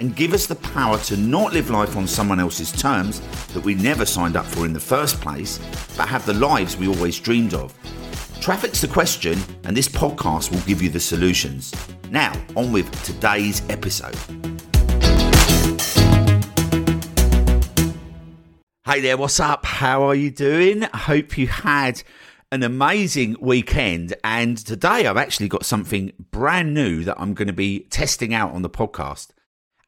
and give us the power to not live life on someone else's terms that we never signed up for in the first place, but have the lives we always dreamed of. Traffic's the question, and this podcast will give you the solutions. Now, on with today's episode. Hey there, what's up? How are you doing? I hope you had an amazing weekend. And today I've actually got something brand new that I'm going to be testing out on the podcast.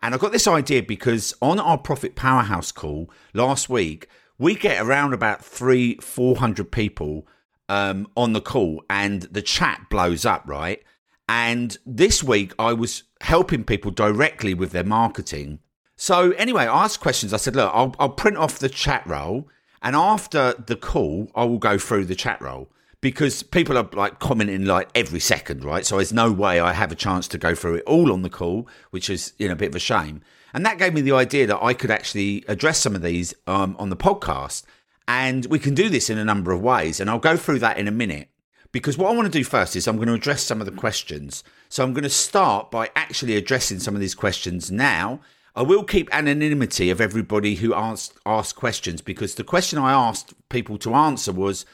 And I got this idea because on our Profit Powerhouse call last week, we get around about three, 400 people um, on the call and the chat blows up, right? And this week I was helping people directly with their marketing. So anyway, I asked questions. I said, look, I'll, I'll print off the chat roll and after the call, I will go through the chat roll because people are like commenting like every second, right? So there's no way I have a chance to go through it all on the call, which is you know a bit of a shame. And that gave me the idea that I could actually address some of these um, on the podcast, and we can do this in a number of ways. And I'll go through that in a minute because what I want to do first is I'm going to address some of the questions. So I'm going to start by actually addressing some of these questions now. I will keep anonymity of everybody who asked asked questions because the question I asked people to answer was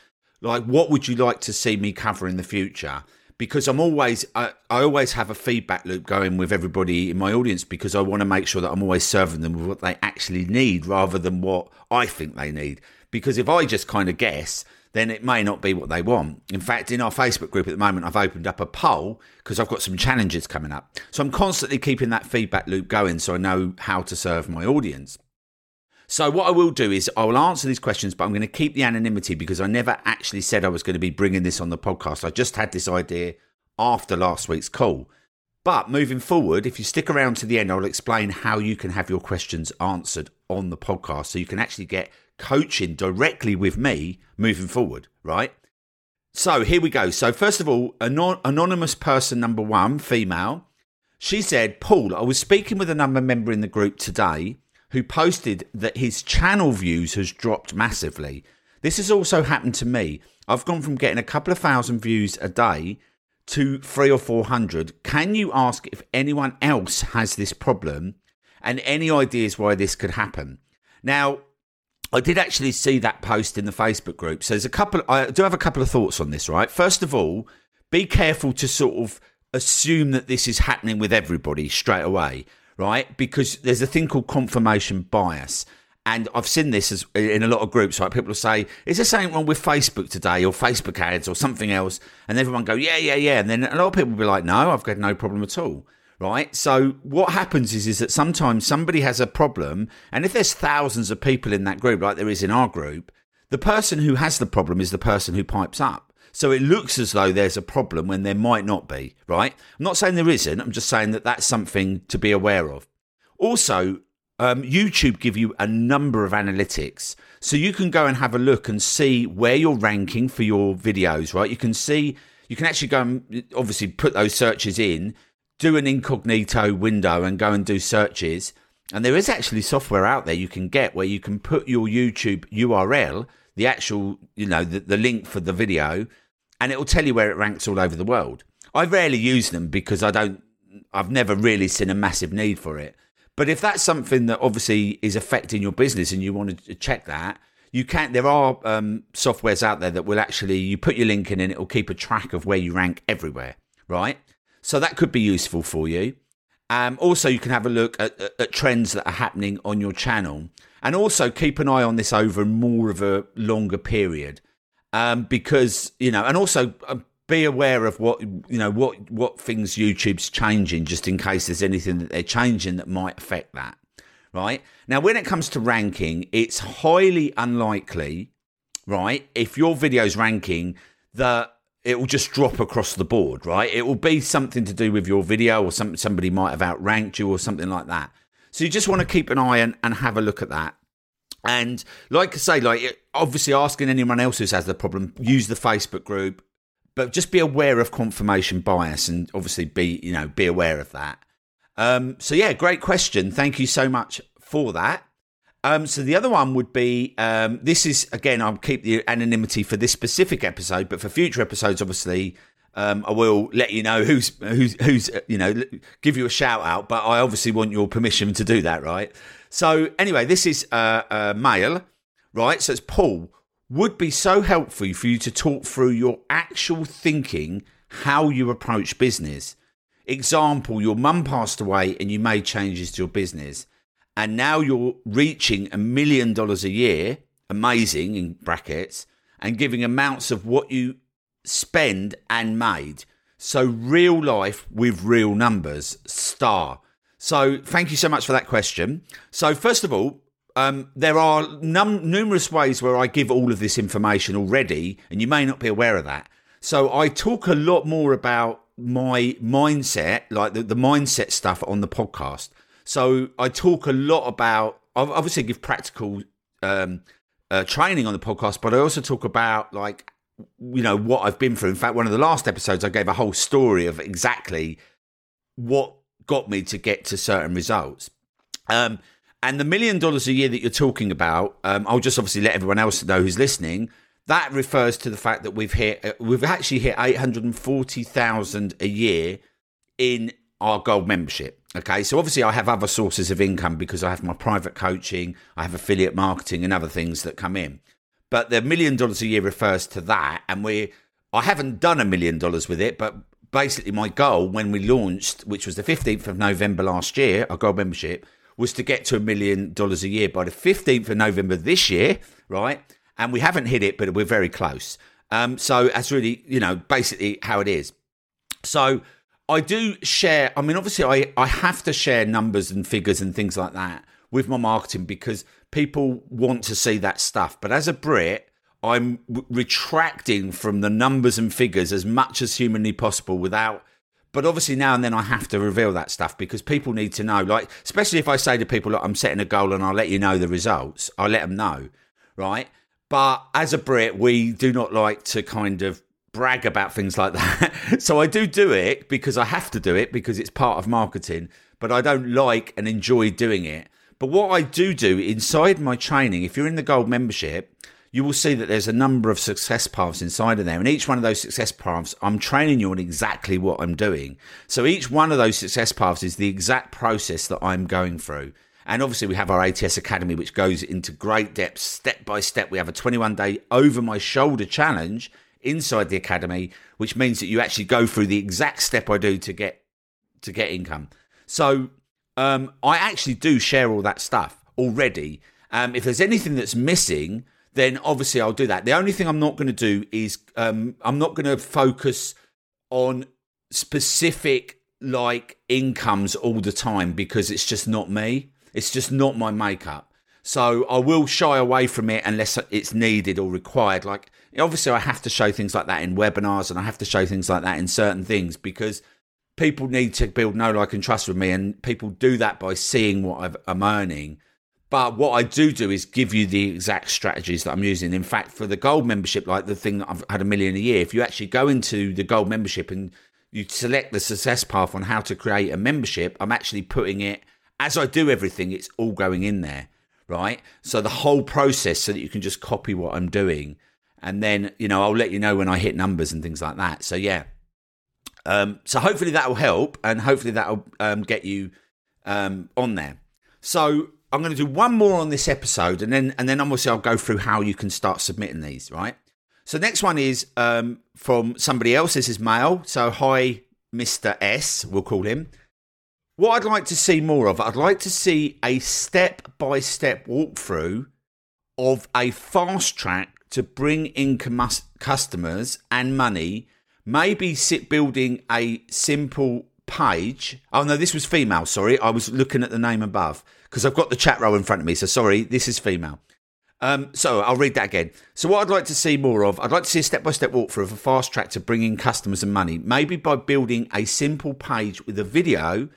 like, what would you like to see me cover in the future? Because I'm always, I, I always have a feedback loop going with everybody in my audience because I want to make sure that I'm always serving them with what they actually need rather than what I think they need. Because if I just kind of guess, then it may not be what they want. In fact, in our Facebook group at the moment, I've opened up a poll because I've got some challenges coming up. So I'm constantly keeping that feedback loop going so I know how to serve my audience. So what I will do is I will answer these questions, but I'm going to keep the anonymity because I never actually said I was going to be bringing this on the podcast. I just had this idea after last week's call. But moving forward, if you stick around to the end, I'll explain how you can have your questions answered on the podcast so you can actually get coaching directly with me moving forward, right? So here we go. So, first of all, anon- anonymous person number one, female, she said, Paul, I was speaking with another member in the group today who posted that his channel views has dropped massively. This has also happened to me. I've gone from getting a couple of thousand views a day to three or four hundred. Can you ask if anyone else has this problem and any ideas why this could happen? Now, I did actually see that post in the Facebook group. So there's a couple, I do have a couple of thoughts on this, right? First of all, be careful to sort of assume that this is happening with everybody straight away right? Because there's a thing called confirmation bias. And I've seen this as, in a lot of groups, right? People say, is there something wrong with Facebook today or Facebook ads or something else? And everyone go, yeah, yeah, yeah. And then a lot of people will be like, no, I've got no problem at all. Right. So what happens is, is that sometimes somebody has a problem. And if there's thousands of people in that group, like there is in our group, the person who has the problem is the person who pipes up. So it looks as though there's a problem when there might not be, right? I'm not saying there isn't. I'm just saying that that's something to be aware of. Also, um, YouTube give you a number of analytics. So you can go and have a look and see where you're ranking for your videos, right? You can see, you can actually go and obviously put those searches in, do an incognito window and go and do searches. And there is actually software out there you can get where you can put your YouTube URL, the actual, you know, the, the link for the video, and it will tell you where it ranks all over the world. I rarely use them because I don't, I've never really seen a massive need for it. But if that's something that obviously is affecting your business and you want to check that, you can. There are um, softwares out there that will actually you put your link in and it will keep a track of where you rank everywhere, right? So that could be useful for you. Um, also, you can have a look at, at, at trends that are happening on your channel, and also keep an eye on this over more of a longer period um, because you know, and also uh, be aware of what you know what what things YouTube's changing, just in case there's anything that they're changing that might affect that. Right now, when it comes to ranking, it's highly unlikely, right? If your video's ranking, that it will just drop across the board, right? It will be something to do with your video, or some somebody might have outranked you, or something like that. So you just want to keep an eye and, and have a look at that. And like I say, like obviously asking anyone else who has the problem, use the Facebook group, but just be aware of confirmation bias and obviously be, you know, be aware of that. Um, so yeah, great question. Thank you so much for that. Um, so the other one would be um, this is again I'll keep the anonymity for this specific episode, but for future episodes, obviously um, I will let you know who's who's who's you know give you a shout out. But I obviously want your permission to do that, right? So anyway, this is uh, a male, right? So it's Paul. Would be so helpful for you to talk through your actual thinking, how you approach business. Example: Your mum passed away, and you made changes to your business and now you're reaching a million dollars a year, amazing in brackets, and giving amounts of what you spend and made. So, real life with real numbers, star. So, thank you so much for that question. So, first of all, um, there are num- numerous ways where I give all of this information already, and you may not be aware of that. So, I talk a lot more about my mindset, like the, the mindset stuff on the podcast. So I talk a lot about, I obviously, give practical um, uh, training on the podcast, but I also talk about like you know what I've been through. In fact, one of the last episodes, I gave a whole story of exactly what got me to get to certain results. Um, and the million dollars a year that you're talking about, um, I'll just obviously let everyone else know who's listening. That refers to the fact that we've hit, uh, we've actually hit eight hundred and forty thousand a year in our gold membership. Okay, so obviously I have other sources of income because I have my private coaching, I have affiliate marketing, and other things that come in. But the million dollars a year refers to that, and we I haven't done a million dollars with it, but basically my goal when we launched, which was the fifteenth of November last year, our gold membership was to get to a million dollars a year by the fifteenth of November this year, right? And we haven't hit it, but we're very close. Um, so that's really, you know, basically how it is. So I do share. I mean, obviously, I I have to share numbers and figures and things like that with my marketing because people want to see that stuff. But as a Brit, I'm retracting from the numbers and figures as much as humanly possible without. But obviously, now and then I have to reveal that stuff because people need to know. Like, especially if I say to people, "Look, I'm setting a goal and I'll let you know the results," I let them know, right? But as a Brit, we do not like to kind of brag about things like that. so I do do it because I have to do it because it's part of marketing, but I don't like and enjoy doing it. But what I do do inside my training, if you're in the gold membership, you will see that there's a number of success paths inside of there. And each one of those success paths, I'm training you on exactly what I'm doing. So each one of those success paths is the exact process that I'm going through. And obviously, we have our ATS Academy, which goes into great depth, step by step. We have a 21 day over my shoulder challenge inside the academy, which means that you actually go through the exact step I do to get to get income. So um, I actually do share all that stuff already. Um, if there's anything that's missing, then obviously I'll do that. The only thing I'm not going to do is um, I'm not going to focus on specific like incomes all the time because it's just not me. It's just not my makeup. So I will shy away from it unless it's needed or required. Like obviously I have to show things like that in webinars and I have to show things like that in certain things because people need to build know, like, and trust with me. And people do that by seeing what i am earning. But what I do do is give you the exact strategies that I'm using. In fact, for the gold membership, like the thing that I've had a million a year, if you actually go into the gold membership and you select the success path on how to create a membership, I'm actually putting it as I do everything, it's all going in there, right? So the whole process so that you can just copy what I'm doing and then you know I'll let you know when I hit numbers and things like that. So yeah, um, so hopefully that will help, and hopefully that will um, get you um, on there. So I'm going to do one more on this episode, and then and then obviously I'll go through how you can start submitting these. Right. So next one is um, from somebody else. This is male. So hi, Mister S. We'll call him. What I'd like to see more of, I'd like to see a step by step walkthrough of a fast track to bring in customers and money, maybe sit building a simple page. Oh no, this was female. Sorry, I was looking at the name above because I've got the chat row in front of me. So sorry, this is female. Um, so I'll read that again. So what I'd like to see more of, I'd like to see a step-by-step walkthrough of a fast track to bring in customers and money, maybe by building a simple page with a video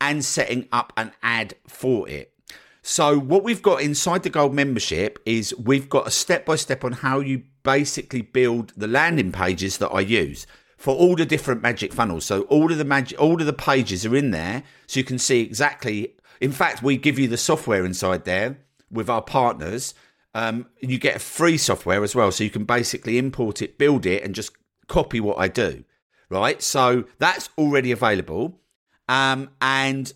and setting up an ad for it. So, what we've got inside the gold membership is we've got a step by step on how you basically build the landing pages that I use for all the different magic funnels. So, all of the magic, all of the pages are in there, so you can see exactly. In fact, we give you the software inside there with our partners. Um, you get free software as well, so you can basically import it, build it, and just copy what I do. Right, so that's already available. Um, and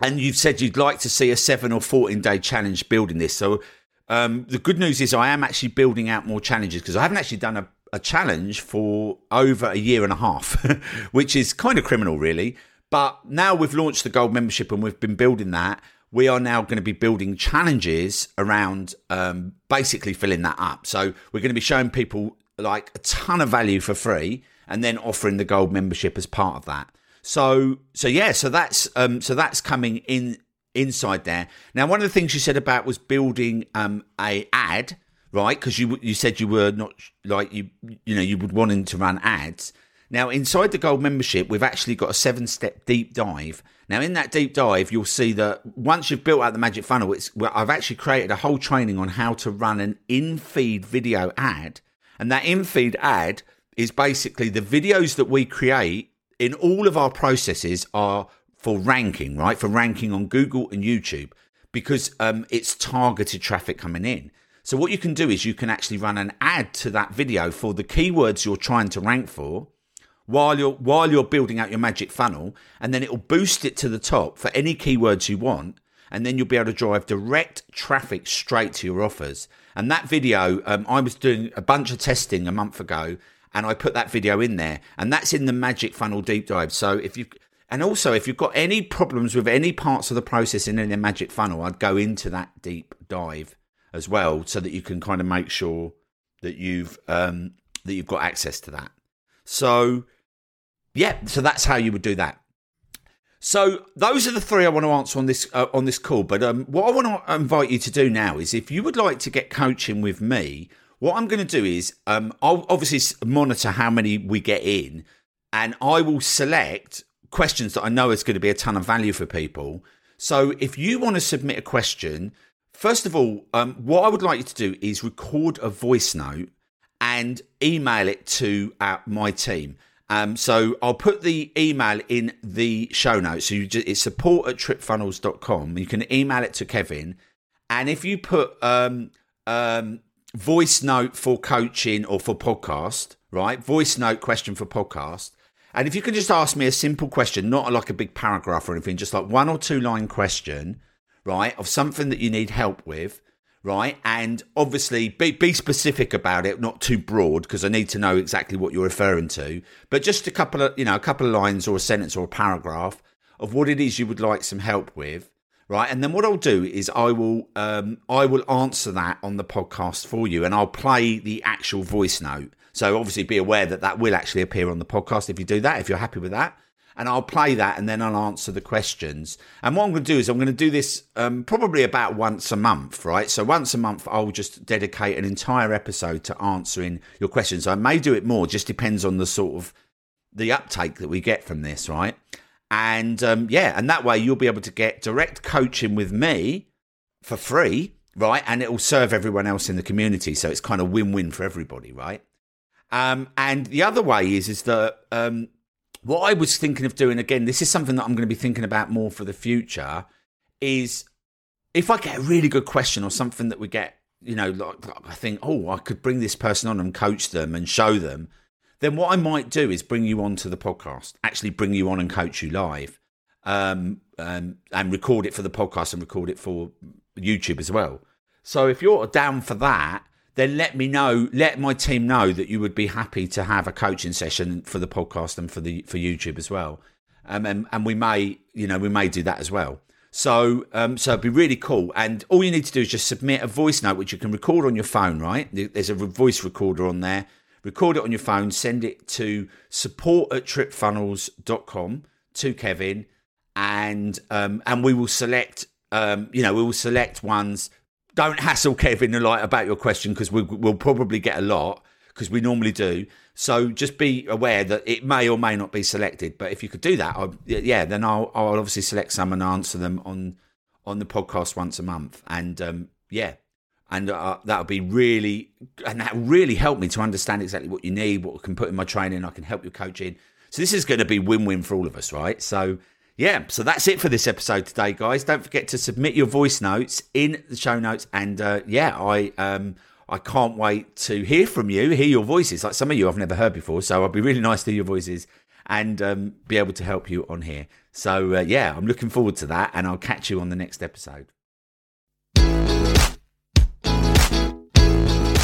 and you've said you'd like to see a seven or 14 day challenge building this. So um, the good news is I am actually building out more challenges because I haven't actually done a, a challenge for over a year and a half, which is kind of criminal, really. But now we've launched the gold membership and we've been building that. We are now going to be building challenges around um, basically filling that up. So we're going to be showing people like a ton of value for free and then offering the gold membership as part of that. So so yeah, so that's um so that's coming in inside there. Now one of the things you said about was building um a ad, right? Because you you said you were not like you you know you would wanting to run ads. Now inside the gold membership, we've actually got a seven step deep dive. Now in that deep dive, you'll see that once you've built out the magic funnel, it's well, I've actually created a whole training on how to run an in feed video ad, and that in feed ad is basically the videos that we create in all of our processes are for ranking, right? For ranking on Google and YouTube because um, it's targeted traffic coming in. So what you can do is you can actually run an ad to that video for the keywords you're trying to rank for while you're while you're building out your magic funnel and then it will boost it to the top for any keywords you want and then you'll be able to drive direct traffic straight to your offers. And that video, um, I was doing a bunch of testing a month ago and I put that video in there, and that's in the Magic Funnel deep dive. So if you and also if you've got any problems with any parts of the process in the Magic Funnel, I'd go into that deep dive as well, so that you can kind of make sure that you've um, that you've got access to that. So yeah, so that's how you would do that. So those are the three I want to answer on this uh, on this call. But um, what I want to invite you to do now is, if you would like to get coaching with me, what I'm going to do is um, I'll obviously monitor how many we get in, and I will select questions that I know is going to be a ton of value for people. So if you want to submit a question, first of all, um, what I would like you to do is record a voice note and email it to uh, my team. Um, so I'll put the email in the show notes. So just, it's support at tripfunnels.com. You can email it to Kevin. And if you put um, um, voice note for coaching or for podcast, right? Voice note question for podcast. And if you can just ask me a simple question, not like a big paragraph or anything, just like one or two line question, right, of something that you need help with, right? And obviously be, be specific about it, not too broad, because I need to know exactly what you're referring to. But just a couple of, you know, a couple of lines or a sentence or a paragraph of what it is you would like some help with right? And then what I'll do is I will um, I will answer that on the podcast for you, and I'll play the actual voice note. So obviously, be aware that that will actually appear on the podcast if you do that. If you're happy with that, and I'll play that, and then I'll answer the questions. And what I'm going to do is I'm going to do this um, probably about once a month, right? So once a month, I'll just dedicate an entire episode to answering your questions. I may do it more, just depends on the sort of the uptake that we get from this, right? And um, yeah, and that way you'll be able to get direct coaching with me for free, right? And it will serve everyone else in the community. So it's kind of win win for everybody, right? Um, and the other way is is that um, what I was thinking of doing again. This is something that I'm going to be thinking about more for the future. Is if I get a really good question or something that we get, you know, like, like I think, oh, I could bring this person on and coach them and show them then what I might do is bring you on to the podcast, actually bring you on and coach you live, um, um, and record it for the podcast and record it for YouTube as well. So if you're down for that, then let me know, let my team know that you would be happy to have a coaching session for the podcast and for the for YouTube as well. Um, and, and we may, you know, we may do that as well. So, um, so it'd be really cool. And all you need to do is just submit a voice note, which you can record on your phone, right? There's a voice recorder on there record it on your phone, send it to support at tripfunnels.com to Kevin, and um, and we will select um, you know, we will select ones. Don't hassle Kevin like about your question because we, will probably get a lot because we normally do. So just be aware that it may or may not be selected. But if you could do that, I, yeah, then I'll, I'll obviously select some and answer them on on the podcast once a month. And um, yeah, and uh, that'll be really and that really helped me to understand exactly what you need, what I can put in my training. I can help you coaching. So this is going to be win-win for all of us, right? So yeah, so that's it for this episode today, guys. Don't forget to submit your voice notes in the show notes, and uh, yeah, I um, I can't wait to hear from you, hear your voices. Like some of you I've never heard before, so I'll be really nice to hear your voices and um, be able to help you on here. So uh, yeah, I'm looking forward to that, and I'll catch you on the next episode.